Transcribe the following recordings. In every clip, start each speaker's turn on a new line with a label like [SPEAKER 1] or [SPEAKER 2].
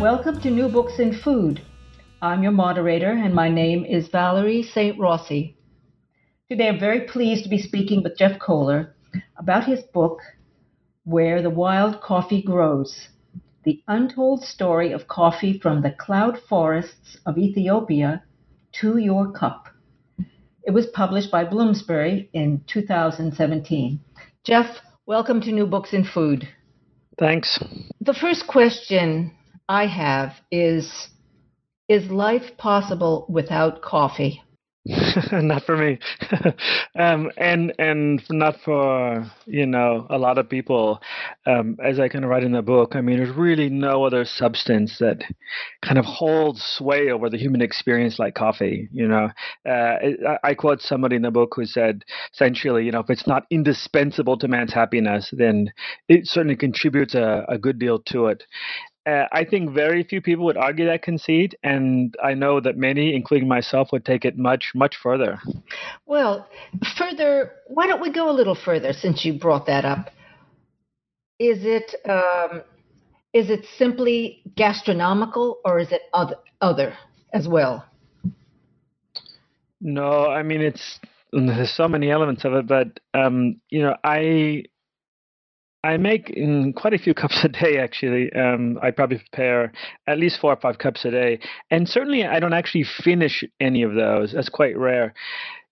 [SPEAKER 1] Welcome to New Books in Food. I'm your moderator, and my name is Valerie St. Rossi. Today, I'm very pleased to be speaking with Jeff Koehler about his book, Where the Wild Coffee Grows The Untold Story of Coffee from the Cloud Forests of Ethiopia to Your Cup. It was published by Bloomsbury in 2017. Jeff, welcome to New Books in Food.
[SPEAKER 2] Thanks.
[SPEAKER 1] The first question I have is Is life possible without coffee?
[SPEAKER 2] not for me, um, and and not for you know a lot of people. Um, as I kind of write in the book, I mean, there's really no other substance that kind of holds sway over the human experience like coffee. You know, uh, I, I quote somebody in the book who said, essentially, you know, if it's not indispensable to man's happiness, then it certainly contributes a, a good deal to it. Uh, I think very few people would argue that conceit, and I know that many, including myself, would take it much, much further.
[SPEAKER 1] Well, further, why don't we go a little further since you brought that up? Is it um, is it simply gastronomical, or is it other other as well?
[SPEAKER 2] No, I mean it's there's so many elements of it, but um, you know, I I make in quite a few cups a day, actually. Um, I probably prepare at least four or five cups a day. And certainly, I don't actually finish any of those. That's quite rare.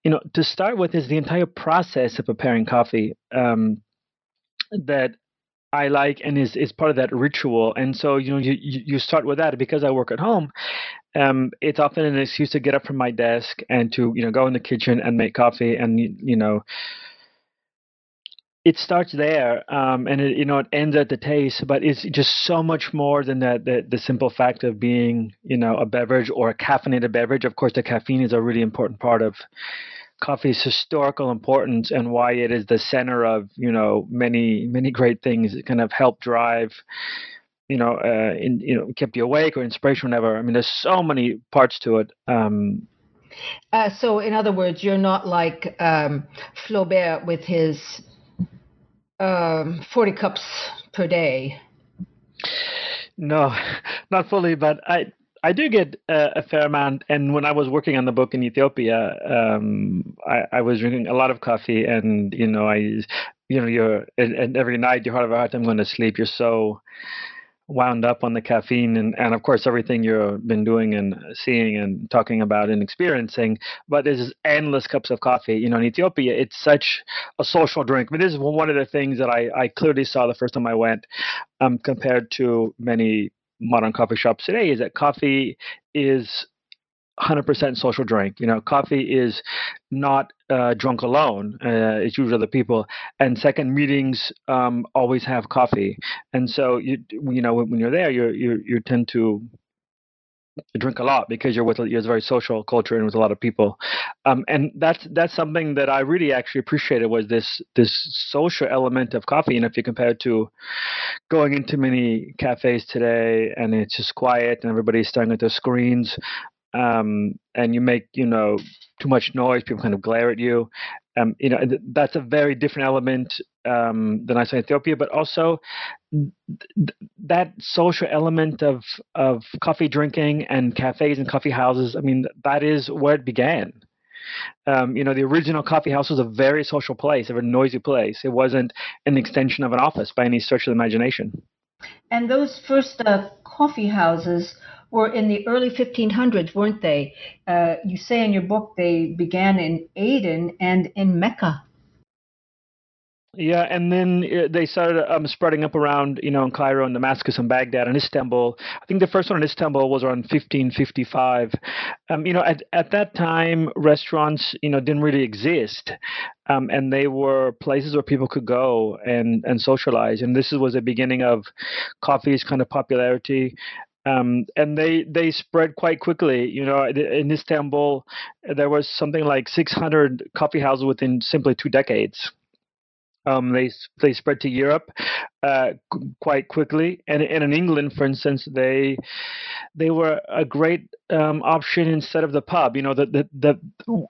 [SPEAKER 2] You know, to start with, is the entire process of preparing coffee um, that I like and is, is part of that ritual. And so, you know, you, you start with that because I work at home. Um, it's often an excuse to get up from my desk and to, you know, go in the kitchen and make coffee and, you know, it starts there um, and it, you know it ends at the taste but it's just so much more than that the, the simple fact of being you know a beverage or a caffeinated beverage. Of course the caffeine is a really important part of coffee's historical importance and why it is the center of you know many many great things. That kind of help drive you know uh, in, you know kept you awake or inspiration whatever. I mean there's so many parts to it um,
[SPEAKER 1] uh, so in other words you're not like um, flaubert with his um, 40 cups per day.
[SPEAKER 2] No, not fully, but I I do get a fair amount. And when I was working on the book in Ethiopia, um, I, I was drinking a lot of coffee, and you know, I, you know, you're and, and every night you're hard of a hard time going to sleep. You're so wound up on the caffeine and, and of course everything you've been doing and seeing and talking about and experiencing but there's endless cups of coffee you know in ethiopia it's such a social drink I mean, this is one of the things that i, I clearly saw the first time i went um, compared to many modern coffee shops today is that coffee is 100% social drink. You know, coffee is not uh, drunk alone. Uh, it's usually other people. And second, meetings um, always have coffee. And so you you know when, when you're there, you you you tend to drink a lot because you're with you're a very social culture and with a lot of people um, and that's that's something that I really actually appreciated was this this social element of coffee and if you compare it to going into many cafes today and it's just quiet and everybody's staring at their screens um, and you make you know too much noise, people kind of glare at you. Um, you know that's a very different element um, than I saw in Ethiopia, but also th- that social element of of coffee drinking and cafes and coffee houses. I mean, that is where it began. Um, you know, the original coffee house was a very social place, a very noisy place. It wasn't an extension of an office by any stretch of the imagination.
[SPEAKER 1] And those first uh, coffee houses were in the early 1500s, weren't they? Uh, you say in your book they began in Aden and in Mecca.
[SPEAKER 2] Yeah, and then uh, they started um, spreading up around, you know, in Cairo and Damascus and Baghdad and Istanbul. I think the first one in Istanbul was around 1555. Um, you know, at, at that time, restaurants, you know, didn't really exist. Um, and they were places where people could go and, and socialize. And this was the beginning of coffee's kind of popularity. Um, and they they spread quite quickly. You know, in Istanbul, there was something like 600 coffee houses within simply two decades. Um, they they spread to Europe uh, quite quickly, and, and in England, for instance, they they were a great um, option instead of the pub. You know, the, the the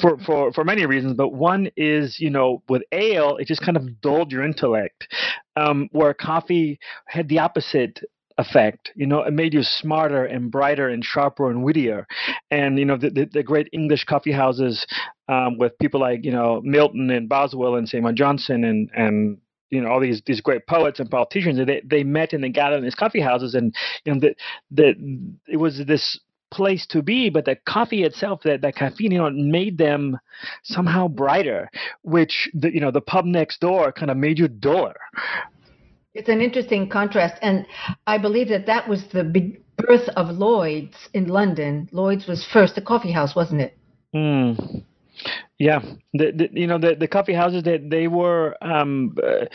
[SPEAKER 2] for for for many reasons, but one is you know with ale, it just kind of dulled your intellect, um, where coffee had the opposite effect. You know, it made you smarter and brighter and sharper and wittier. And you know, the, the, the great English coffee houses um, with people like you know Milton and Boswell and Samuel Johnson and and you know all these these great poets and politicians. They they met and they gathered in these coffee houses, and you know that that it was this place to be, but the coffee itself, that, that caffeine, you know, made them somehow brighter, which the you know the pub next door kind of made you duller.
[SPEAKER 1] It's an interesting contrast, and I believe that that was the birth of Lloyd's in London. Lloyd's was first a coffee house, wasn't it?
[SPEAKER 2] Mm. Yeah, the, the, you know the the coffee houses that they, they were um, uh,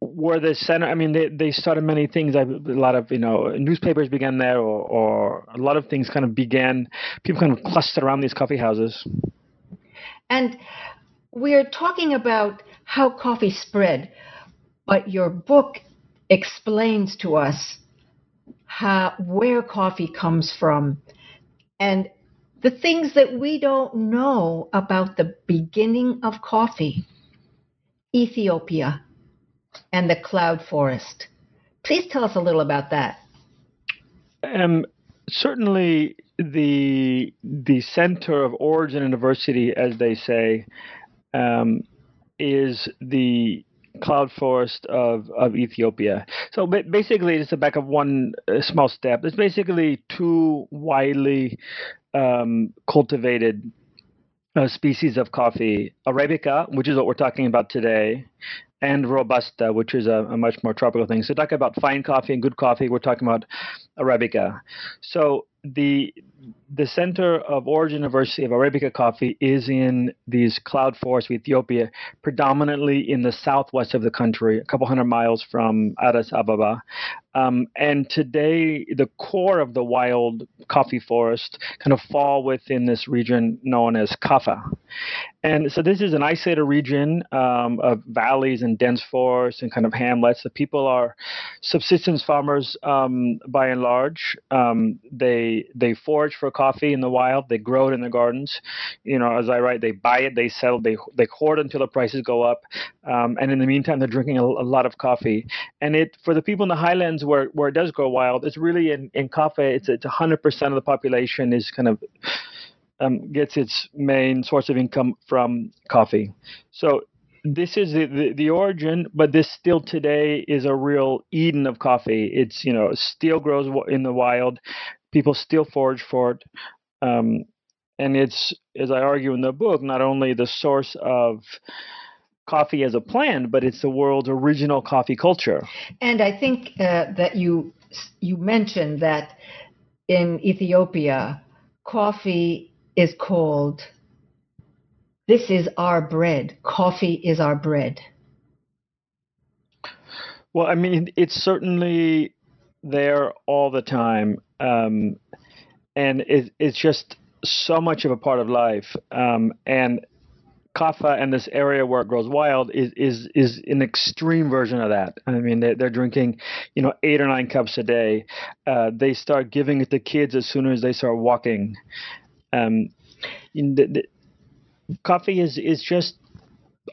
[SPEAKER 2] were the center. I mean, they they started many things. I, a lot of you know newspapers began there, or or a lot of things kind of began. People kind of clustered around these coffee houses.
[SPEAKER 1] And we're talking about how coffee spread but your book explains to us how where coffee comes from. And the things that we don't know about the beginning of coffee ethiopia and the cloud forest. Please tell us a little about that.
[SPEAKER 2] Um, certainly the the center of origin and diversity as they say um, is the cloud forest of, of Ethiopia. So basically, it's a back of one uh, small step. It's basically two widely um, cultivated uh, species of coffee Arabica, which is what we're talking about today, and Robusta, which is a, a, much more tropical thing. So, talking about fine coffee and good coffee, we're talking about Arabica. So, the the center of origin of Arabica coffee is in these cloud forests of Ethiopia, predominantly in the southwest of the country, a couple hundred miles from Addis Ababa. Um, and today, the core of the wild coffee forest kind of fall within this region known as Kaffa. And so this is an isolated region um, of valleys and dense forests and kind of hamlets. The people are subsistence farmers um, by and large. Um, they they forage for coffee in the wild. They grow it in their gardens. You know, as I write, they buy it, they sell, they they hoard until the prices go up, um, and in the meantime, they're drinking a, a, lot of coffee. And it for the people in the highlands where where it does grow wild, it's really in in coffee. It's it's 100 percent of the population is kind of um, gets its main source of income from coffee. So this is the, the, the, origin, but this still today is a real Eden of coffee. It's you know still grows in the wild, people still forage for it, um, and it's as I argue in the book, not only the source of coffee as a plant, but it's the world's original coffee culture.
[SPEAKER 1] And I think uh, that you you mentioned that in Ethiopia, coffee is called this is our bread. Coffee is our bread.
[SPEAKER 2] Well, I mean, it's certainly there all the time, um, and it, it's just so much of a part of life. Um, and Kaffa and this area where it grows wild is is is an extreme version of that. I mean, they're, they're drinking, you know, eight or nine cups a day. Uh, they start giving it to kids as soon as they start walking. Um, the, the, coffee is is just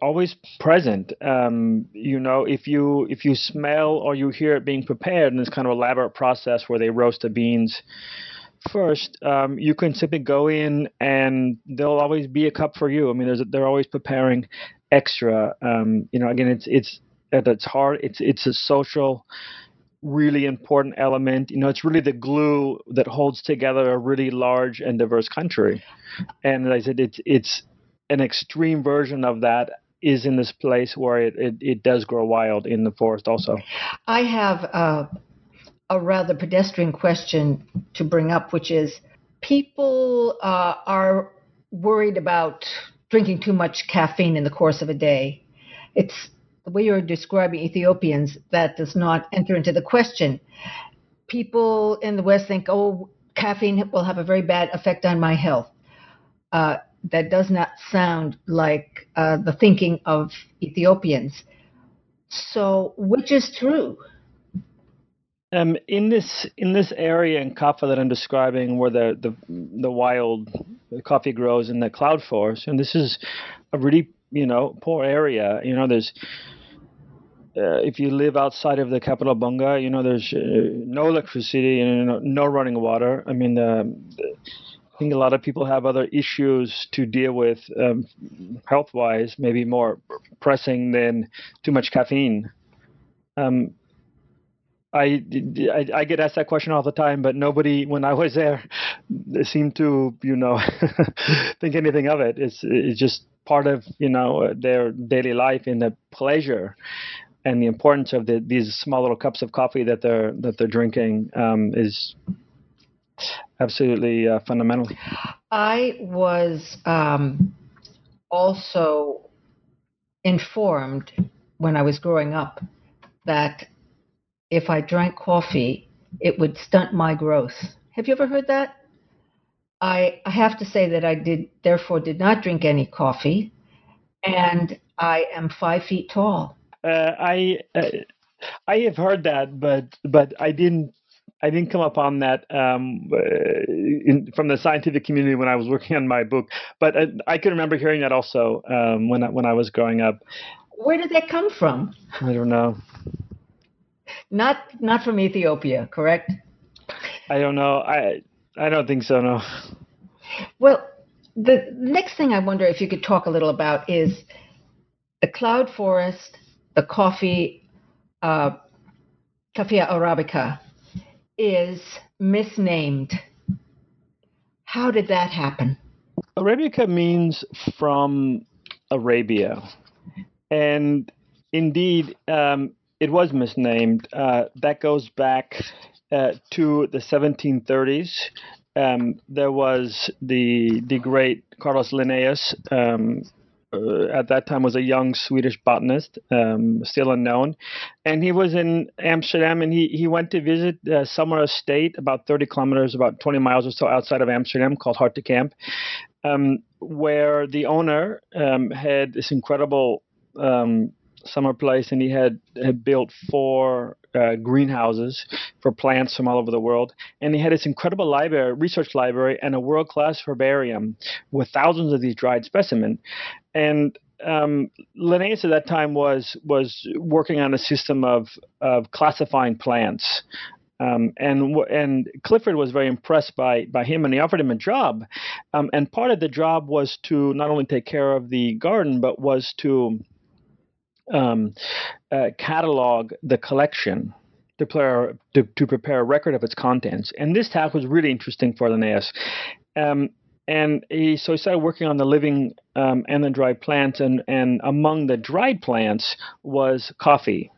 [SPEAKER 2] always present. Um, you know, if you if you smell or you hear it being prepared in this kind of elaborate process where they roast the beans first, um, you can simply go in and there'll always be a cup for you. I mean, there's they're always preparing extra. Um, you know, again, it's it's at its heart, it's it's a social really important element. You know, it's really the glue that holds together a really large and diverse country. And as I said, it's it's an extreme version of that is in this place where it, it, it does grow wild in the forest also.
[SPEAKER 1] I have a, a rather pedestrian question to bring up, which is people uh, are worried about drinking too much caffeine in the course of a day. It's the way you're describing Ethiopians that does not enter into the question. people in the West think, oh, caffeine will have a very bad effect on my health. Uh, that does not sound like uh, the thinking of Ethiopians. So, which is true?
[SPEAKER 2] Um, in this in this area in Kaffa that I'm describing, where the the, the wild coffee grows in the cloud forest, and this is a really you know poor area. You know, there's uh, if you live outside of the capital Bonga, you know there's uh, no electricity and no running water. I mean, the, I think a lot of people have other issues to deal with um, health-wise, maybe more pressing than too much caffeine. Um, I, I, I get asked that question all the time, but nobody when I was there seemed to you know think anything of it. It's it's just part of you know their daily life and the pleasure and the importance of the, these small little cups of coffee that they're that they're drinking um, is absolutely uh, fundamental.
[SPEAKER 1] I was um, also informed when I was growing up that if I drank coffee, it would stunt my growth. Have you ever heard that? I, I have to say that I did, therefore, did not drink any coffee, and I am five feet tall.
[SPEAKER 2] Uh, I uh, I have heard that, but but I didn't I didn't come upon that um, uh, in, from the scientific community when I was working on my book. But uh, I can remember hearing that also um, when I, when I was growing up.
[SPEAKER 1] Where did that come from?
[SPEAKER 2] I don't know.
[SPEAKER 1] Not not from Ethiopia, correct?
[SPEAKER 2] I don't know. I I don't think so. No.
[SPEAKER 1] Well, the next thing I wonder if you could talk a little about is the cloud forest, the coffee, uh, Coffea arabica, is misnamed. How did that happen?
[SPEAKER 2] Arabica means from Arabia, and indeed, um, it was misnamed. Uh, that goes back uh, to the 1730s. Um, there was the the great Carolus Linnaeus. Um, uh, at that time was a young Swedish botanist, um, still unknown, and he was in Amsterdam and he, he went to visit uh, Summer Estate, about 30 kilometers, about 20 miles or so outside of Amsterdam, called Hartenkamp, um, where the owner um, had this incredible um, summer place, and he had, had built four uh, greenhouses for plants from all over the world. And he had this incredible library, research library, and a world class herbarium with thousands of these dried specimens. And um, Linnaeus at that time was was working on a system of of classifying plants. Um, and and Clifford was very impressed by by him, and he offered him a job. Um, and part of the job was to not only take care of the garden, but was to um, uh, catalog the collection to, prepare, to, to, prepare a record of its contents. And this task was really interesting for Linnaeus. Um, and he, so he started working on the living um, and the dried plants, and, and among the dried plants was coffee.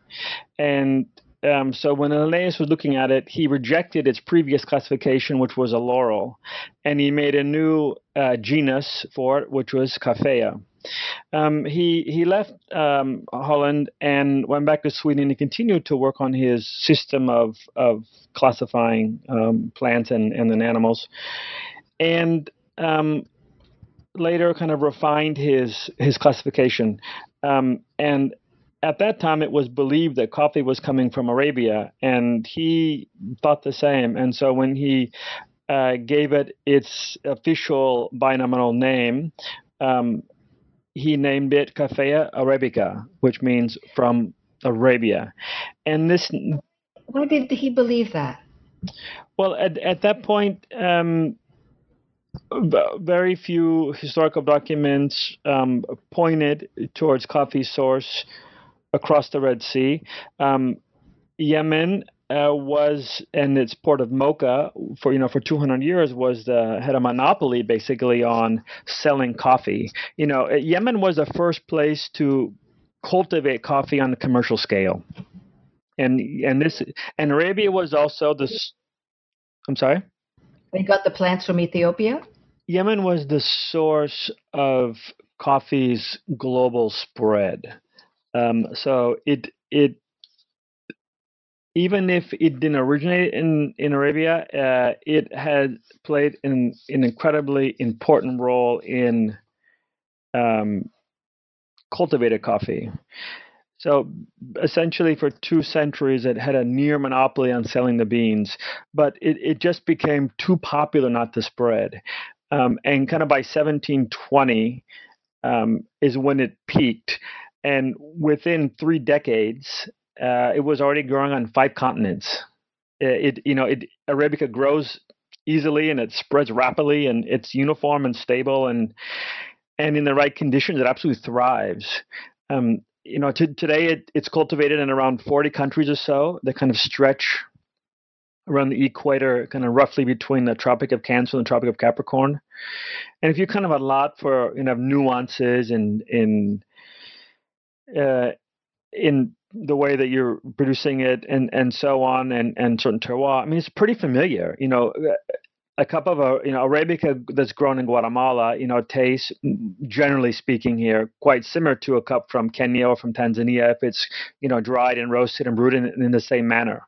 [SPEAKER 2] And um, so when Linnaeus was looking at it, he rejected its previous classification, which was a laurel, and he made a new uh, genus for it, which was Coffea. Um, he he left um, Holland and went back to Sweden. He continued to work on his system of of classifying um, plants and and then animals, and um, later kind of refined his his classification. Um, and at that time, it was believed that coffee was coming from Arabia, and he thought the same. And so when he uh, gave it its official binominal name, um, he named it Coffea Arabica, which means from Arabia. And this.
[SPEAKER 1] Why did he believe that?
[SPEAKER 2] Well, at, at that point, um, very few historical documents um, pointed towards coffee source across the Red Sea. Um, Yemen uh, was and its port of Mocha for you know for 200 years was the had a monopoly basically on selling coffee. You know, uh, Yemen was the first place to cultivate coffee on a commercial scale, and and this and Arabia was also the. I'm sorry.
[SPEAKER 1] They got the plants from Ethiopia.
[SPEAKER 2] Yemen was the source of coffee's global spread. Um, so it it even if it didn't originate in in Arabia, uh, it had played an an incredibly important role in um, cultivated coffee. So essentially, for two centuries, it had a near monopoly on selling the beans, but it, it just became too popular not to spread. Um, and kind of by 1720 um, is when it peaked. And within three decades, uh, it was already growing on five continents. It, it, you know, it Arabica grows easily and it spreads rapidly and it's uniform and stable and and in the right conditions, it absolutely thrives. Um, you know, t- today it, it's cultivated in around 40 countries or so that kind of stretch around the equator, kind of roughly between the Tropic of Cancer and the Tropic of Capricorn. And if you kind of allot for you know nuances in in uh, in the way that you're producing it and and so on and and certain terroir, I mean it's pretty familiar. You know, a cup of a you know arabica that's grown in Guatemala, you know, tastes generally speaking here quite similar to a cup from Kenya or from Tanzania if it's you know dried and roasted and brewed in, in the same manner.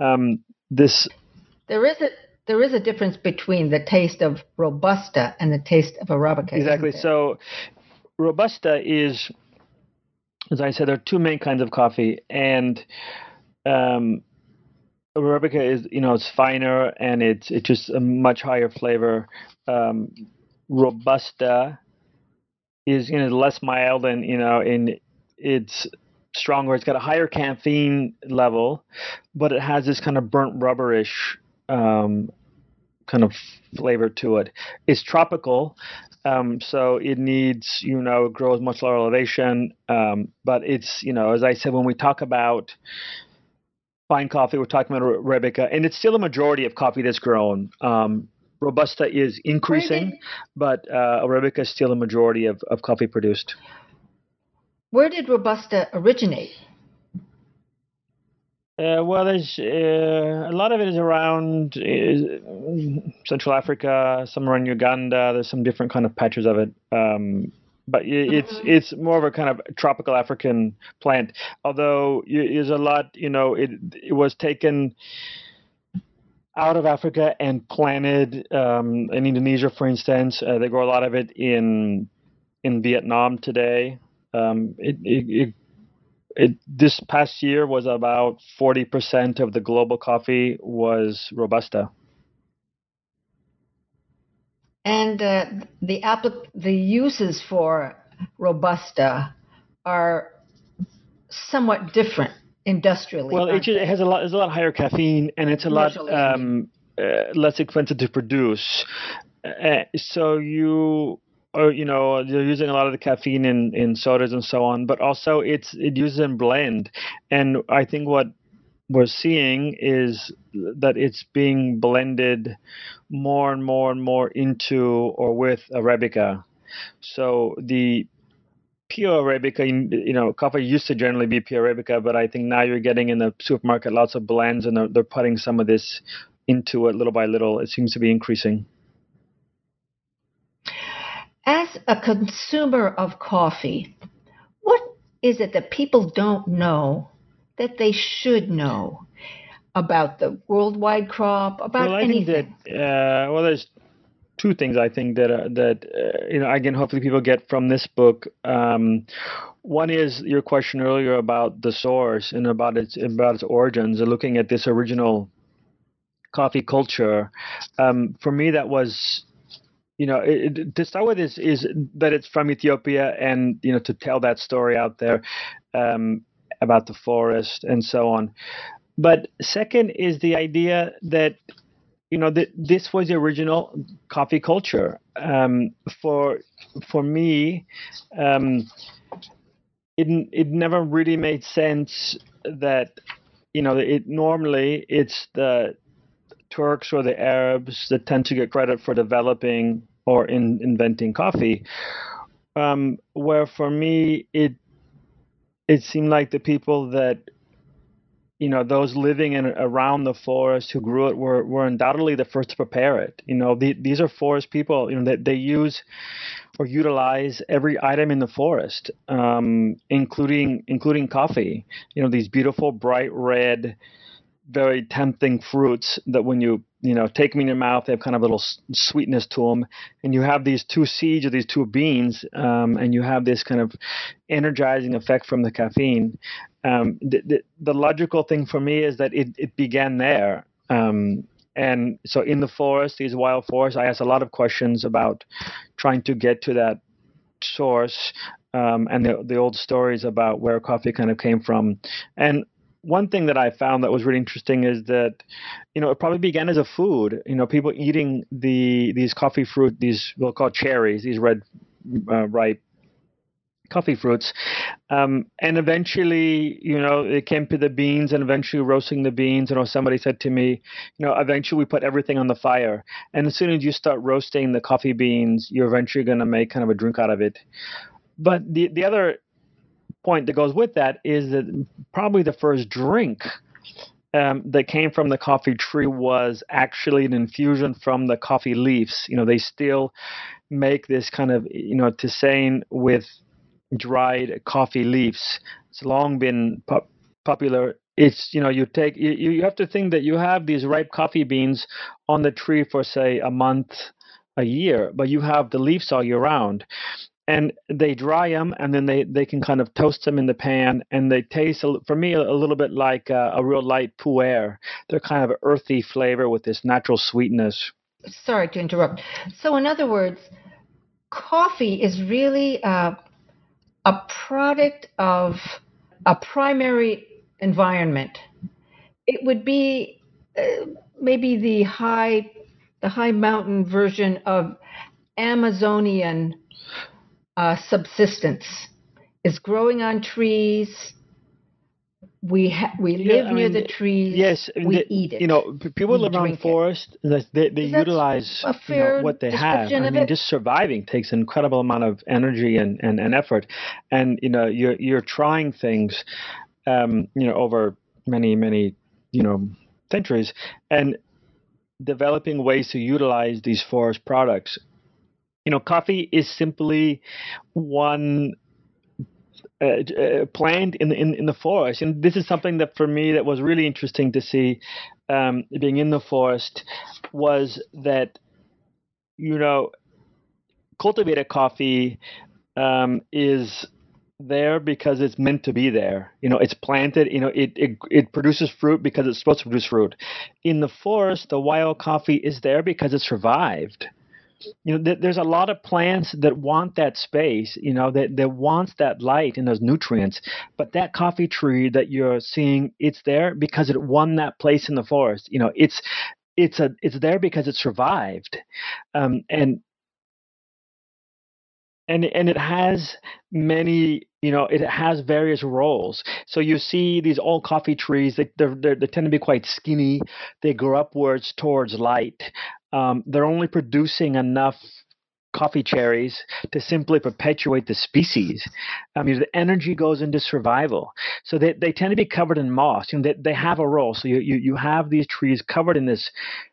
[SPEAKER 2] Um, this
[SPEAKER 1] there is a there is a difference between the taste of robusta and the taste of arabica.
[SPEAKER 2] Exactly. So robusta is, as I said, there are two main kinds of coffee, and um, Arabica is, you know, it's finer and it's it's just a much higher flavor. Um, Robusta is, you know, less mild and you know, and it's stronger. It's got a higher caffeine level, but it has this kind of burnt rubberish um, kind of flavor to it. It's tropical, um, so it needs, you know, it grows much lower elevation. Um, but it's, you know, as I said, when we talk about fine coffee. We're talking about Arabica, and it's still a majority of coffee that's grown. Um, Robusta is increasing, but uh, Arabica is still a majority of, of coffee produced.
[SPEAKER 1] Where did Robusta originate?
[SPEAKER 2] Uh, well, there's uh, a lot of it is around uh, Central Africa, some around Uganda. There's some different kind of patches of it. Um, but it's mm-hmm. it's more of a kind of tropical African plant. Although there's a lot, you know, it it was taken out of Africa and planted um, in Indonesia, for instance. Uh, they grow a lot of it in in Vietnam today. Um, it, it, it, it, this past year was about 40% of the global coffee was robusta
[SPEAKER 1] and uh, the applic- the uses for robusta are somewhat different industrially.
[SPEAKER 2] Well, it, it, has a lot. It's a lot higher caffeine, and it's a lot um, uh, less expensive to produce. Uh, so you. Or, you know, you're using a lot of the caffeine in, in sodas and so on, but also it's it uses in blend. And I think what we're seeing is that it's being blended more and more and more into or with Arabica. So the pure Arabica, you know, coffee used to generally be pure Arabica, but I think now you're getting in the supermarket lots of blends and they're, they're putting some of this into it little by little. It seems to be increasing.
[SPEAKER 1] As a consumer of coffee, what is it that people don't know that they should know about the worldwide crop, about
[SPEAKER 2] well, I
[SPEAKER 1] anything?
[SPEAKER 2] Think that, uh, well, there's two things I think that uh, that uh, you know again hopefully people get from this book. Um, one is your question earlier about the source and about its about its origins, and looking at this original coffee culture. Um, for me, that was you know, it, to start with is is that it's from Ethiopia, and you know, to tell that story out there. Um, about the forest and so on. But second is the idea that you know that this was the original coffee culture. Um, for for me, um, it it never really made sense that you know it normally it's the Turks or the Arabs that tend to get credit for developing or in inventing coffee. Um, where for me it it seemed like the people that you know those living in around the forest who grew it were, were undoubtedly the first to prepare it you know the, these are forest people you know that they, they use or utilize every item in the forest um, including including coffee you know these beautiful bright red very tempting fruits that when you you know take them in your mouth, they have kind of a little sweetness to them, and you have these two seeds or these two beans, um, and you have this kind of energizing effect from the caffeine. Um, the, the, the, logical thing for me is that it, it began there. Um, and so in the forest, these wild forests, I asked a lot of questions about trying to get to that source um, and the, the old stories about where coffee kind of came from. And one thing that I found that was really interesting is that, you know, it probably began as a food. You know, people eating the these coffee fruit, these we'll call cherries, these red uh, ripe coffee fruits. Um, and eventually, you know, it came to the beans and eventually roasting the beans. You know, somebody said to me, you know, eventually we put everything on the fire. And as soon as you start roasting the coffee beans, you're eventually going to make kind of a drink out of it. But the, the other point that goes with that is that probably the first drink um, that came from the coffee tree was actually an infusion from the coffee leaves. You know, they still make this kind of, you know, tisane with dried coffee leaves. It's long been pop- popular. It's you know you take you, you have to think that you have these ripe coffee beans on the tree for say a month, a year, but you have the leaves all year round. And they dry them, and then they, they can kind of toast them in the pan, and they taste for me a, a little bit like a, a real light pu'er. They're kind of earthy flavor with this natural sweetness.
[SPEAKER 1] Sorry to interrupt. So, in other words, coffee is really uh, a product of a primary environment. It would be uh, maybe the high the high mountain version of Amazonian uh, subsistence. is growing on trees, we ha- we live near the trees.
[SPEAKER 2] Yes,
[SPEAKER 1] we the, eat it.
[SPEAKER 2] You know, people live on forest. They, they utilize you know, what they have. I mean, just surviving takes an incredible amount of energy and, and, and effort, and you know, you're you're trying things, um, you know, over many many you know centuries, and developing ways to utilize these forest products. You know, coffee is simply one uh, uh, plant in, in in the forest, and this is something that for me that was really interesting to see, um, being in the forest, was that, you know, cultivated coffee um, is there because it's meant to be there. You know, it's planted. You know, it, it it produces fruit because it's supposed to produce fruit. In the forest, the wild coffee is there because it survived you know, th- there's a lot of plants that want that space, you know, that, that wants that light and those nutrients. But that coffee tree that you're seeing, it's there because it won that place in the forest. You know, it's it's a it's there because it survived, um, and and and it has many you know it has various roles. So you see these old coffee trees they they're, they're, they tend to be quite skinny. They grow upwards towards light. Um, they're only producing enough coffee cherries to simply perpetuate the species. I mean, the energy goes into survival. So they, they tend to be covered in moss. You know, they, they have a role. So you, you, you have these trees covered in this,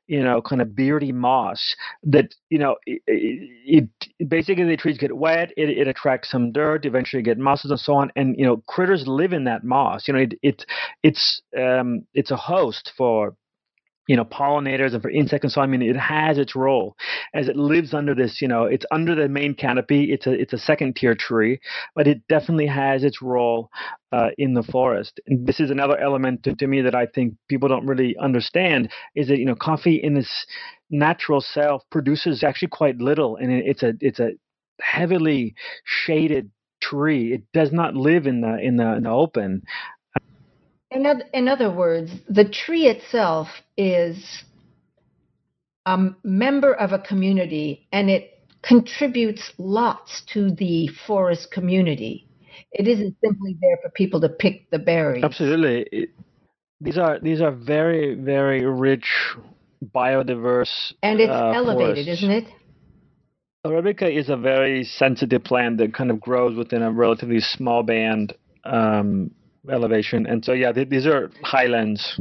[SPEAKER 2] you know, kind of beardy moss that, you know, it, it, it basically the trees get wet, it, it attracts some dirt, eventually get mosses and so on. And, you know, critters live in that moss. You know, it, it it's, um, it's a host for you know pollinators and for insects and so. I mean it has its role as it lives under this you know it's under the main canopy. It's a it's a second tier tree but it definitely has its role uh, in the forest. And this is another element to, to me that I think people don't really understand is that you know coffee in its natural self produces actually quite little and it's a it's a heavily shaded tree. It does not live in the in the, in the open
[SPEAKER 1] in other, in other words, the tree itself is a member of a community and it contributes lots to the forest community. It isn't simply there for people to pick the berries.
[SPEAKER 2] Absolutely. It, these are these are very very rich biodiverse
[SPEAKER 1] and it's
[SPEAKER 2] uh,
[SPEAKER 1] elevated,
[SPEAKER 2] forests.
[SPEAKER 1] isn't it?
[SPEAKER 2] Arabica is a very sensitive plant that kind of grows within a relatively small band um, elevation. And so, yeah, th- these are highlands.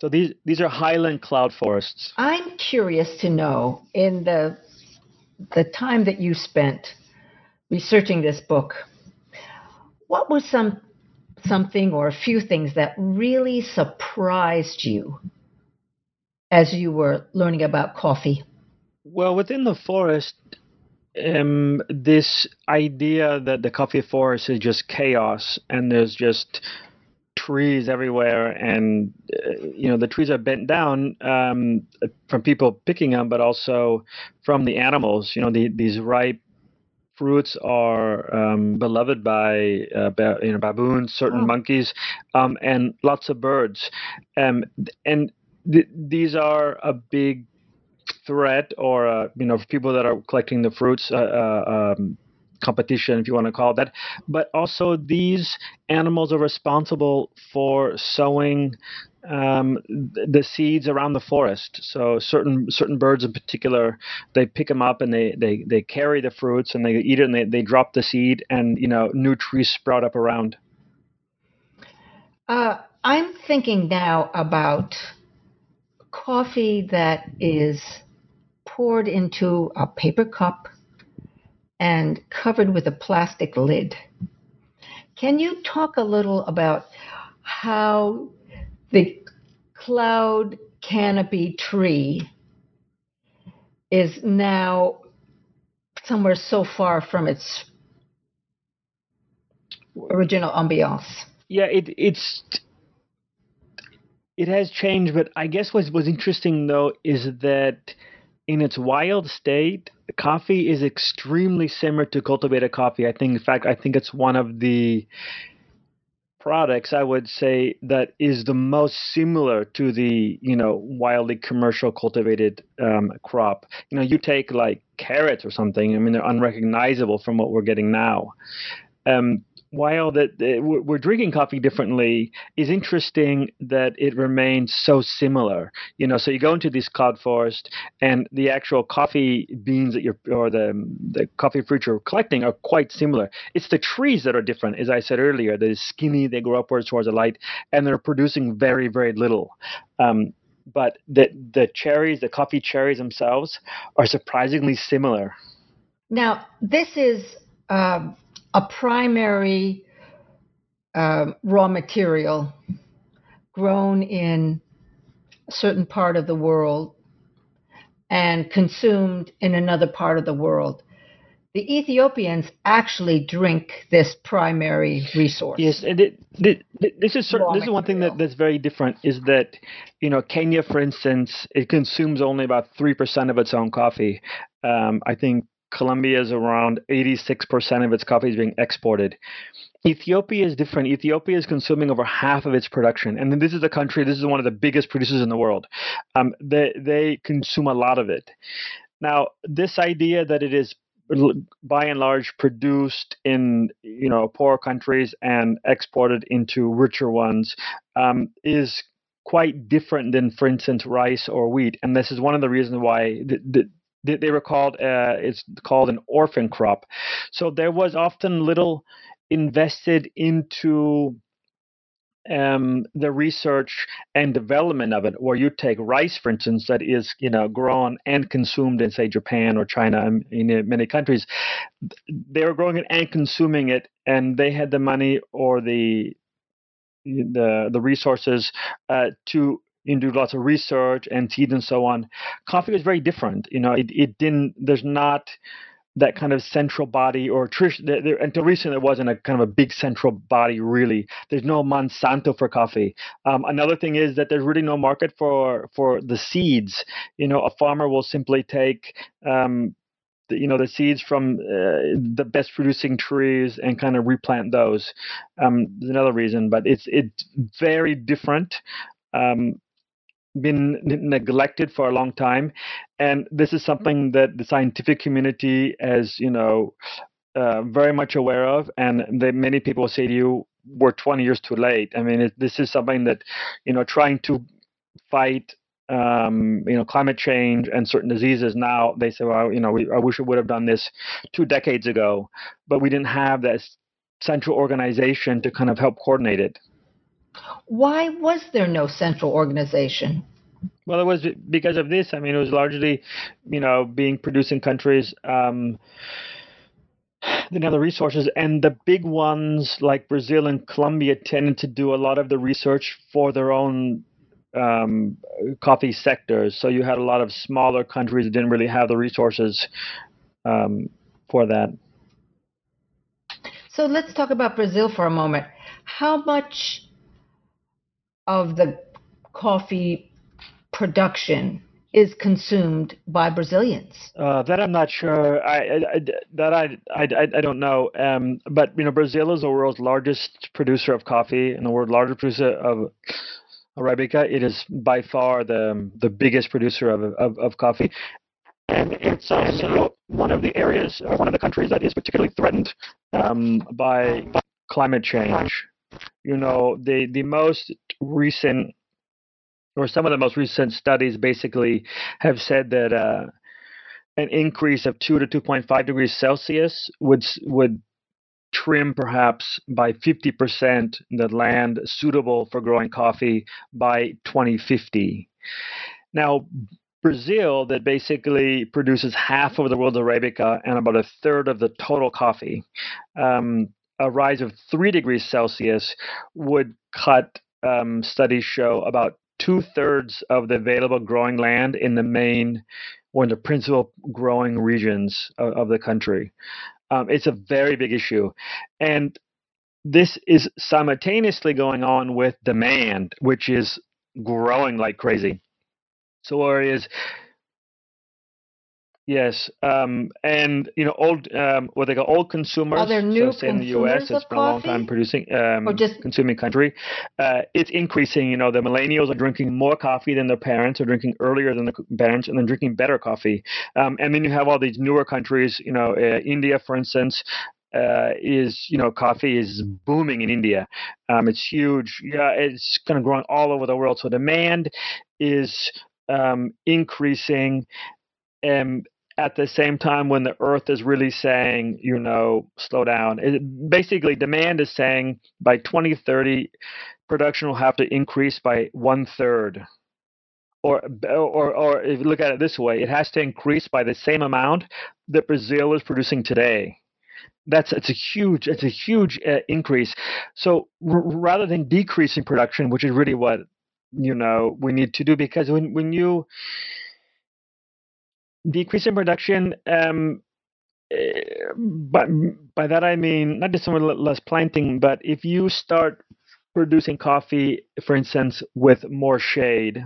[SPEAKER 2] So these these are highland cloud forests.
[SPEAKER 1] I'm curious to know in the the time that you spent researching this book, what was some something or a few things that really surprised you as you were learning about coffee?
[SPEAKER 2] Well, within the forest, um, this idea that the coffee forest is just chaos and there's just trees everywhere and uh, you know the trees are bent down um, from people picking them but also from the animals you know the, these ripe fruits are um, beloved by uh, ba- you know baboons certain oh. monkeys um, and lots of birds um, and th- these are a big threat or uh, you know people that are collecting the fruits uh, uh, um, competition if you want to call it that. But also these animals are responsible for sowing um, the seeds around the forest. So certain certain birds in particular they pick them up and they they, they carry the fruits and they eat it and they, they drop the seed and you know new trees sprout up around.
[SPEAKER 1] Uh, i'm thinking now about coffee that is poured into a paper cup and covered with a plastic lid. Can you talk a little about how the cloud canopy tree is now somewhere so far from its original ambiance?
[SPEAKER 2] Yeah, it, it's it has changed, but I guess what was interesting though is that in its wild state, coffee is extremely similar to cultivated coffee. I think, in fact, I think it's one of the products I would say that is the most similar to the you know wildly commercial cultivated um, crop. You know, you take like carrots or something. I mean, they're unrecognizable from what we're getting now. Um, while that we're drinking coffee differently, is interesting that it remains so similar. You know, so you go into this cloud forest, and the actual coffee beans that you're or the the coffee fruit you're collecting are quite similar. It's the trees that are different, as I said earlier. They're skinny, they grow upwards towards the light, and they're producing very very little. Um, but the the cherries, the coffee cherries themselves, are surprisingly similar.
[SPEAKER 1] Now, this is. Um a primary uh, raw material grown in a certain part of the world and consumed in another part of the world. The Ethiopians actually drink this primary resource.
[SPEAKER 2] Yes, and it, it, this is certain, this is one thing that, that's very different. Is that you know Kenya, for instance, it consumes only about three percent of its own coffee. Um, I think Colombia is around 86% of its coffee is being exported. Ethiopia is different. Ethiopia is consuming over half of its production, and this is a country. This is one of the biggest producers in the world. Um, they they consume a lot of it. Now, this idea that it is by and large produced in you know poor countries and exported into richer ones um, is quite different than, for instance, rice or wheat. And this is one of the reasons why they, they were called uh, it's called an orphan crop. So there was often little invested into um, the research and development of it, where you take rice, for instance, that is you know grown and consumed in say Japan or China, um, in many countries, they were growing it and consuming it, and they had the money or the the the resources uh, to you do lots of research and seeds and so on. Coffee is very different. You know, it, it didn't. There's not that kind of central body or until recently there wasn't a kind of a big central body really there's no monsanto for coffee um, another thing is that there's really no market for for the seeds you know a farmer will simply take um, the, you know the seeds from uh, the best producing trees and kind of replant those um, there's another reason but it's it's very different um, been neglected for a long time, and this is something that the scientific community is, you know, uh, very much aware of, and that many people say to you, "We're 20 years too late." I mean, it, this is something that, you know, trying to fight um, you know, climate change and certain diseases now, they say, well, you know, we, I wish we would have done this two decades ago, but we didn't have that central organization to kind of help coordinate it.
[SPEAKER 1] Why was there no central organization?
[SPEAKER 2] Well, it was because of this. I mean, it was largely, you know, being produced in countries um, didn't have the resources, and the big ones like Brazil and Colombia tended to do a lot of the research for their own um, coffee sectors. So you had a lot of smaller countries that didn't really have the resources um, for that.
[SPEAKER 1] So let's talk about Brazil for a moment. How much of the coffee production is consumed by Brazilians?
[SPEAKER 2] Uh, that I'm not sure. I, I, that I, I, I don't know. Um, but you know, Brazil is the world's largest producer of coffee and the world's largest producer of Arabica. It is by far the the biggest producer of of, of coffee. And it's also one of the areas, or one of the countries that is particularly threatened um, by climate change. You know, the the most recent or some of the most recent studies basically have said that uh, an increase of 2 to 2.5 degrees Celsius would would trim perhaps by 50% the land suitable for growing coffee by 2050. Now, Brazil, that basically produces half of the world's Arabica and about a third of the total coffee, um, a rise of 3 degrees Celsius would cut, um, studies show, about two thirds of the available growing land in the main or in the principal growing regions of, of the country. Um, it's a very big issue. And this is simultaneously going on with demand, which is growing like crazy. So, whereas Yes, um, and you know, old um, what they call old consumers.
[SPEAKER 1] Are there new
[SPEAKER 2] so say in the U.S., it's been a long time producing, um,
[SPEAKER 1] or just
[SPEAKER 2] consuming country. Uh, it's increasing. You know, the millennials are drinking more coffee than their parents, are drinking earlier than the parents, and then drinking better coffee. Um, and then you have all these newer countries. You know, uh, India, for instance, uh, is you know coffee is booming in India. Um, it's huge. Yeah, it's kind of growing all over the world. So demand is um, increasing. Um, at the same time when the earth is really saying, you know, slow down. It, basically, demand is saying by 2030, production will have to increase by one third. Or, or, or if you look at it this way, it has to increase by the same amount that Brazil is producing today. That's it's a huge it's a huge uh, increase. So r- rather than decreasing production, which is really what you know we need to do, because when when you decrease in production. Um, eh, but by that I mean not just less planting, but if you start producing coffee, for instance, with more shade,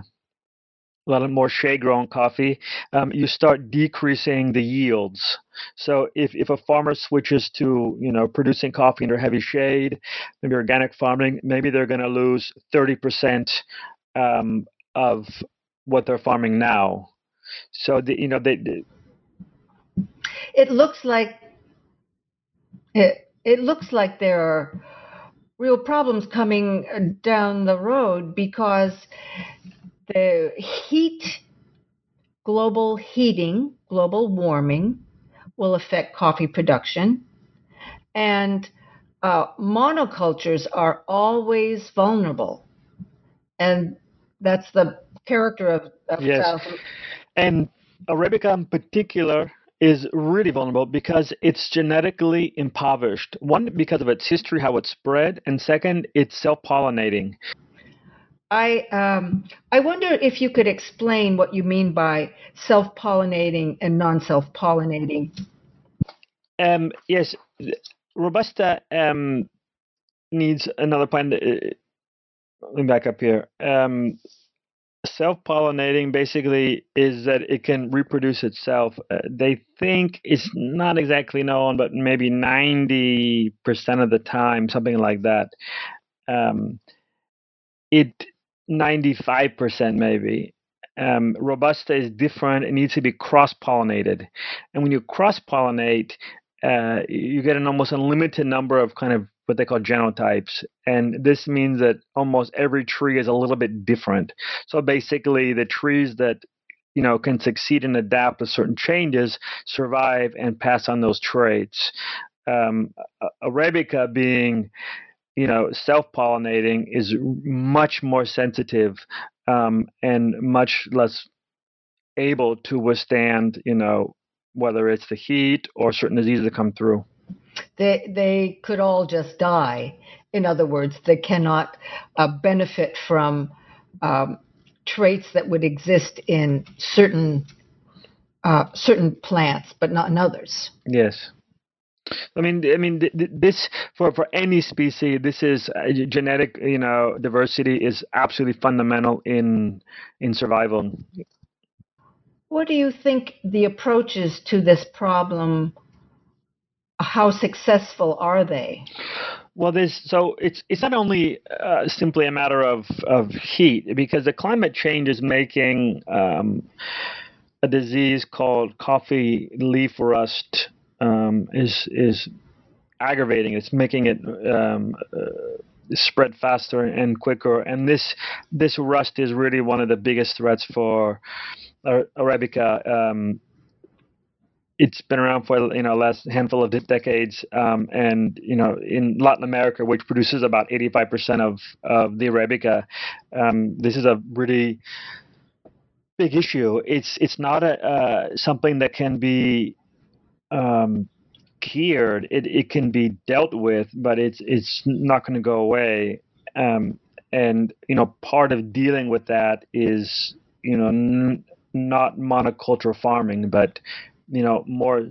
[SPEAKER 2] a lot of more shade-grown coffee, um, you start decreasing the yields. So if, if a farmer switches to you know producing coffee under heavy shade, maybe organic farming, maybe they're going to lose 30% um, of what they're farming now. So the, you know they, they
[SPEAKER 1] it looks like it, it looks like there are real problems coming down the road because the heat global heating global warming will affect coffee production. And uh, monocultures are always vulnerable. And that's the character of, of
[SPEAKER 2] yes.
[SPEAKER 1] South
[SPEAKER 2] and Arabica in particular is really vulnerable because it's genetically impoverished. One, because of its history, how it spread, and second, it's self-pollinating.
[SPEAKER 1] I um, I wonder if you could explain what you mean by self-pollinating and non-self-pollinating.
[SPEAKER 2] Um, yes, Robusta um, needs another plant. Let me back up here. Um, self-pollinating basically is that it can reproduce itself. Uh, they think it's not exactly known, but maybe 90% of the time, something like that. Um, it 95% maybe. Um, Robusta is different. It needs to be cross-pollinated, and when you cross-pollinate, uh, you get an almost unlimited number of kind of what they call genotypes. And this means that almost every tree is a little bit different. So basically, the trees that you know can succeed and adapt to certain changes survive and pass on those traits. Um, Arabica being you know self-pollinating is much more sensitive um, and much less able to withstand you know whether it's the heat or certain diseases that come through.
[SPEAKER 1] They they could all just die. In other words, they cannot uh, benefit from um, traits that would exist in certain uh, certain plants, but not in others.
[SPEAKER 2] Yes. I mean, I mean, this for for any species, this is uh, genetic. You know, diversity is absolutely fundamental in in survival.
[SPEAKER 1] What do you think the approaches to this problem? How successful are they?
[SPEAKER 2] Well, there's so it's it's not only uh, simply a matter of of heat because the climate change is making um, a disease called coffee leaf rust um, is is aggravating. It's making it um, uh, spread faster and quicker. And this this rust is really one of the biggest threats for arabica. It's been around for you know last handful of decades, um, and you know in Latin America, which produces about 85% of of the arabica, um, this is a really big issue. It's it's not a uh, something that can be um, cured. It it can be dealt with, but it's it's not going to go away. Um, and you know, part of dealing with that is you know n- not monoculture farming, but you know more.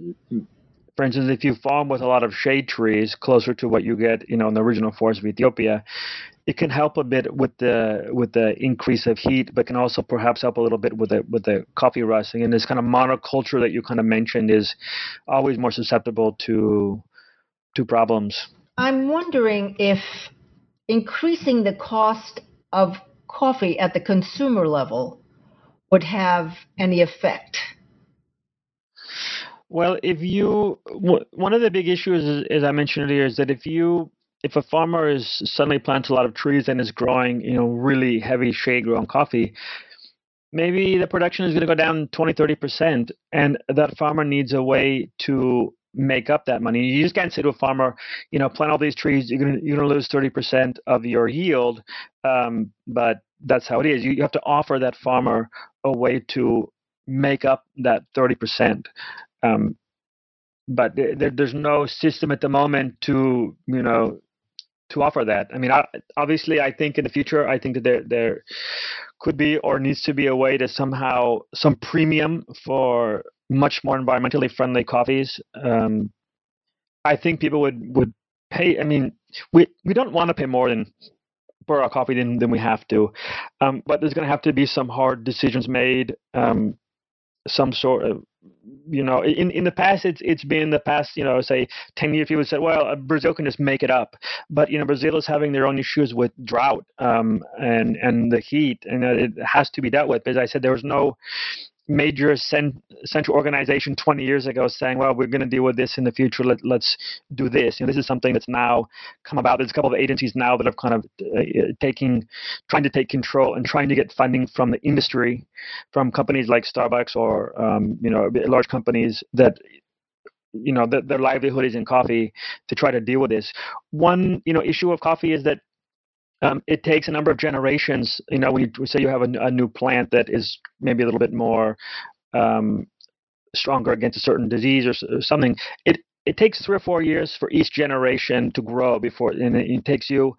[SPEAKER 2] For instance, if you farm with a lot of shade trees closer to what you get, you know, in the original forest of Ethiopia, it can help a bit with the with the increase of heat, but can also perhaps help a little bit with the with the coffee rusting. And this kind of monoculture that you kind of mentioned is always more susceptible to to problems.
[SPEAKER 1] I'm wondering if increasing the cost of coffee at the consumer level would have any effect.
[SPEAKER 2] Well, if you one of the big issues, as I mentioned earlier, is that if you if a farmer is suddenly plants a lot of trees and is growing, you know, really heavy shade grown coffee, maybe the production is going to go down 20, 30%. And that farmer needs a way to make up that money. You just can't say to a farmer, you know, plant all these trees, you're going to, you're to lose 30% of your yield. Um, but that's how it is. You, you have to offer that farmer a way to make up that 30%. Um, but there, there's no system at the moment to you know to offer that. I mean, I, obviously, I think in the future, I think that there there could be or needs to be a way to somehow some premium for much more environmentally friendly coffees. Um, I think people would would pay. I mean, we we don't want to pay more than for our coffee than, than we have to, um, but there's going to have to be some hard decisions made. Um, some sort of you know in in the past it's it's been the past you know say 10 years people said well uh, brazil can just make it up. But you know brazil is having their own issues with drought um, and and the heat and it has to be dealt with. As i said there was no major cent- central organization 20 years ago saying, well, we're going to deal with this in the future. Let, us do this. This is something that's now come about. There's a couple of agencies now that are kind of uh, taking, trying to take control and trying to get funding from the industry, from companies like Starbucks or, um, you know, large companies that you know their livelihood is in coffee to try to deal with this one you know issue of coffee is that um, it takes a number of generations. You know, when you say you have a, a new plant that is maybe a little bit more um, stronger against a certain disease or, or, something, it it takes three or four years for each generation to grow before, and it, it takes you,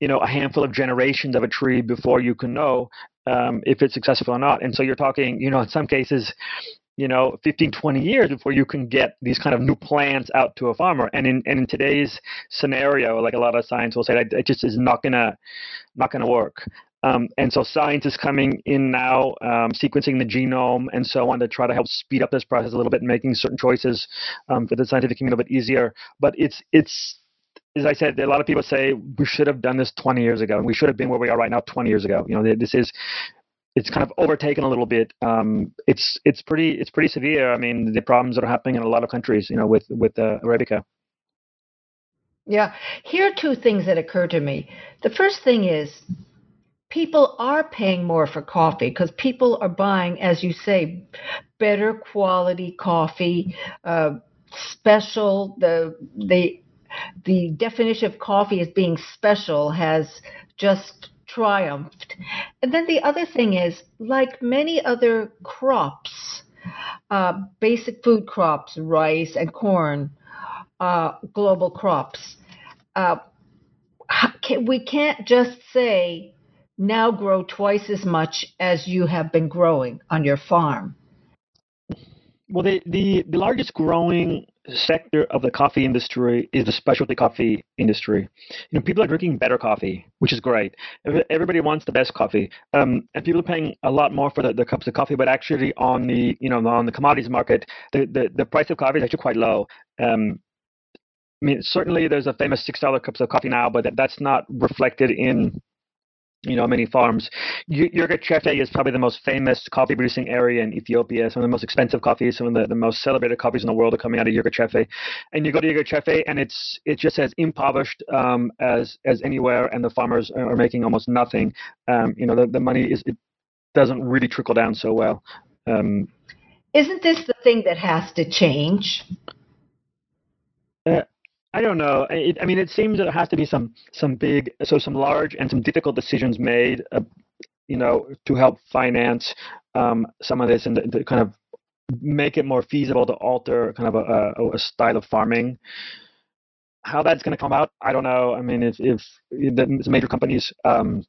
[SPEAKER 2] you know, a handful of generations of a tree before you can know um, if it's successful or not. And so you're talking, you know, in some cases, you know 15 20 years before you can get these kind of new plants out to a farmer. And in and in today's scenario like a lot of science will say that it just is not gonna not gonna work. Um, and so science is coming in now um, sequencing the genome and so on to try to help speed up this process a little bit making certain choices um, for the scientific community a little bit easier. But it's it's as I said, a lot of people say we should have done this 20 years ago, and we should have been where we are right now 20 years ago. You know, this is it's kind of overtaken a little bit. Um, it's it's pretty it's pretty severe. I mean, the problems that are happening in a lot of countries, you know, with with uh, arabica.
[SPEAKER 1] Yeah, here are two things that occur to me. The first thing is people are paying more for coffee because people are buying, as you say, better quality coffee, uh, special. The the the definition of coffee as being special has just triumphed. And then the other thing is, like many other crops, uh, basic food crops, rice and corn, uh, global crops. Uh, we can't just say now grow twice as much as you have been growing on your farm.
[SPEAKER 2] Well, the, the, the largest growing sector of the coffee industry is the specialty coffee industry. You know, people are drinking better coffee, which is great. Everybody wants the best coffee, um, and people are paying a lot more for the, the, cups of coffee. But actually, on the you know on the commodities market, the, the, the price of coffee is actually quite low. Um, I mean, certainly there's a famous six dollar cups of coffee now, but that, that's not reflected in you know, many farms. Yirgacheffe is probably the most famous coffee producing area in Ethiopia. Some of the most expensive coffees, some of the, the most celebrated coffees in the world are coming out of Yirgacheffe. And you go to Yirgacheffe and it's it's just as impoverished um, as as anywhere, and the farmers are making almost nothing. Um, you know, the, the money is it doesn't really trickle down so well. Um,
[SPEAKER 1] Isn't this the thing that has to change?
[SPEAKER 2] Uh, I don't know. It, I mean, it seems that there has to be some some big, so some large and some difficult decisions made, uh, you know, to help finance um, some of this and to, to, kind of make it more feasible to alter kind of a, a, a style of farming. How that's going to come out, I don't know. I mean, if if the major companies um,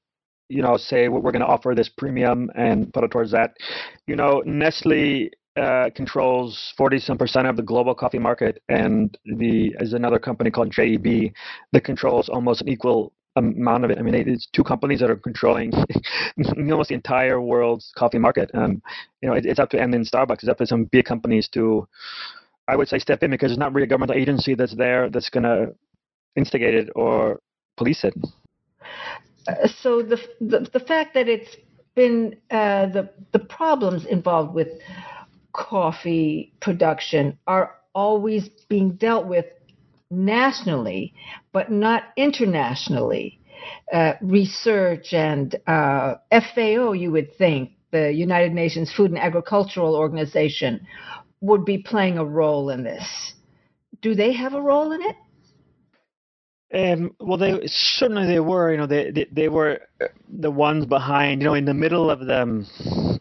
[SPEAKER 2] you know, say we're going to offer this premium and put it towards that. You know, Nestle uh, controls 40 some percent of the global coffee market, and the is another company called JAB that controls almost an equal amount of it. I mean, it's two companies that are controlling almost the entire world's coffee market. Um, you know, it, it's up to and then Starbucks. It's up to some big companies to, I would say, step in because there's not really a governmental agency that's there that's going to instigate it or police it.
[SPEAKER 1] Uh, so the, the the fact that it's been uh, the the problems involved with coffee production are always being dealt with nationally, but not internationally. Uh, research and uh, FAO, you would think, the United Nations Food and Agricultural Organization, would be playing a role in this. Do they have a role in it?
[SPEAKER 2] Um, well, they certainly they were. You know, they, they, they were the ones behind. You know, in the middle of the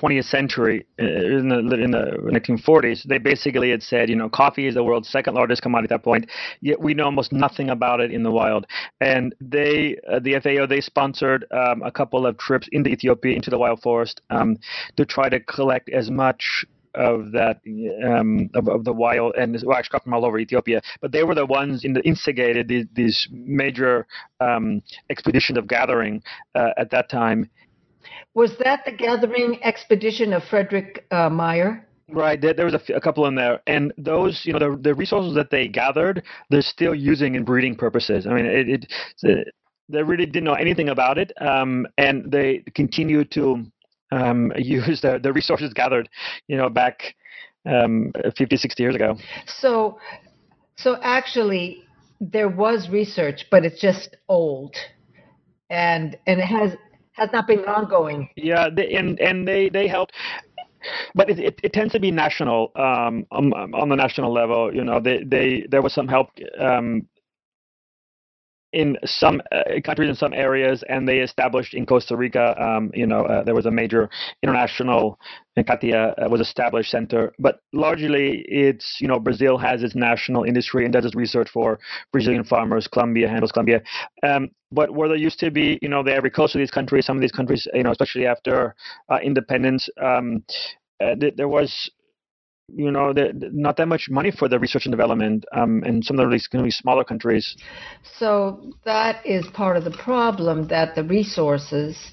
[SPEAKER 2] 20th century, uh, in the, in the 1940s, they basically had said, you know, coffee is the world's second largest commodity at that point, yet we know almost nothing about it in the wild. And they, uh, the FAO, they sponsored um, a couple of trips into Ethiopia, into the wild forest, um, to try to collect as much of that um, of, of, the wild and well, actually from all over Ethiopia. But they were the ones in the instigated these, these major um, expeditions of gathering uh, at that time.
[SPEAKER 1] Was that the gathering expedition of Frederick uh, Meyer?
[SPEAKER 2] Right, there, there was a, f- a couple in there, and those, you know, the, the resources that they gathered, they're still using in breeding purposes. I mean, it, it, it they really didn't know anything about it, um, and they continue to um, use the, the resources gathered, you know, back um, 50, 60 years ago.
[SPEAKER 1] So, so actually, there was research, but it's just old, and and it has has not been ongoing.
[SPEAKER 2] Yeah, they, and and they they help. But it, it, it tends to be national um, on, on the national level. You know, they, they there was some help um, in some uh, countries in some areas, and they established in Costa Rica. Um, you know, uh, there was a major international CATIE uh, was established center, but largely it's you know Brazil has its national industry and does its research for Brazilian farmers. Colombia handles Colombia, um, but where there used to be you know the agriculture of these countries, some of these countries you know especially after uh, independence, um, uh, th- there was you know, not that much money for the research and development, um, and some of these going to be smaller countries.
[SPEAKER 1] So that is part of the problem that the resources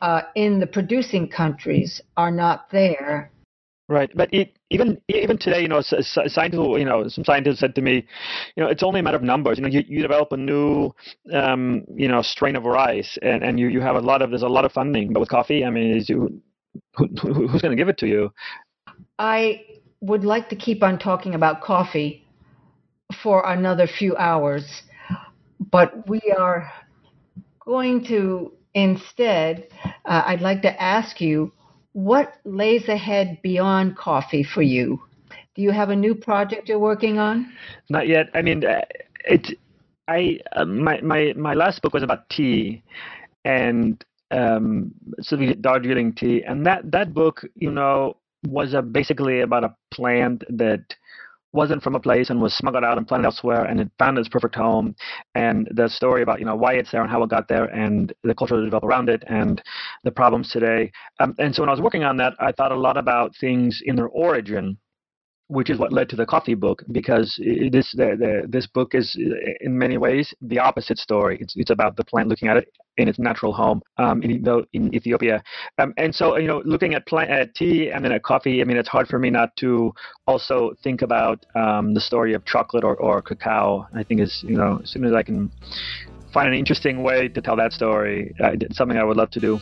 [SPEAKER 1] uh, in the producing countries are not there.
[SPEAKER 2] Right, but it, even even today, you know, scientists, you know, some scientists said to me, you know, it's only a matter of numbers. You know, you, you develop a new, um, you know, strain of rice, and, and you, you have a lot of there's a lot of funding, but with coffee, I mean, is you, who, who's going to give it to you?
[SPEAKER 1] I would like to keep on talking about coffee for another few hours, but we are going to instead, uh, I'd like to ask you what lays ahead beyond coffee for you? Do you have a new project you're working on?
[SPEAKER 2] Not yet. I mean, uh, it. I uh, my my my last book was about tea, and um, so Darjeeling tea, and that that book, you know, was a, basically about a plant that wasn't from a place and was smuggled out and planted elsewhere and it found its perfect home. And the story about you know why it's there and how it got there and the culture that developed around it and the problems today. Um, and so when i was working on that i thought a lot about things in their origin which is what led to the coffee book because this the, the, this book is in many ways the opposite story. It's it's about the plant looking at it in its natural home um, in, in Ethiopia, um, and so you know looking at plant at tea and then at coffee. I mean, it's hard for me not to also think about um, the story of chocolate or, or cacao. I think is you know as soon as I can find an interesting way to tell that story, uh, it's something I would love to do.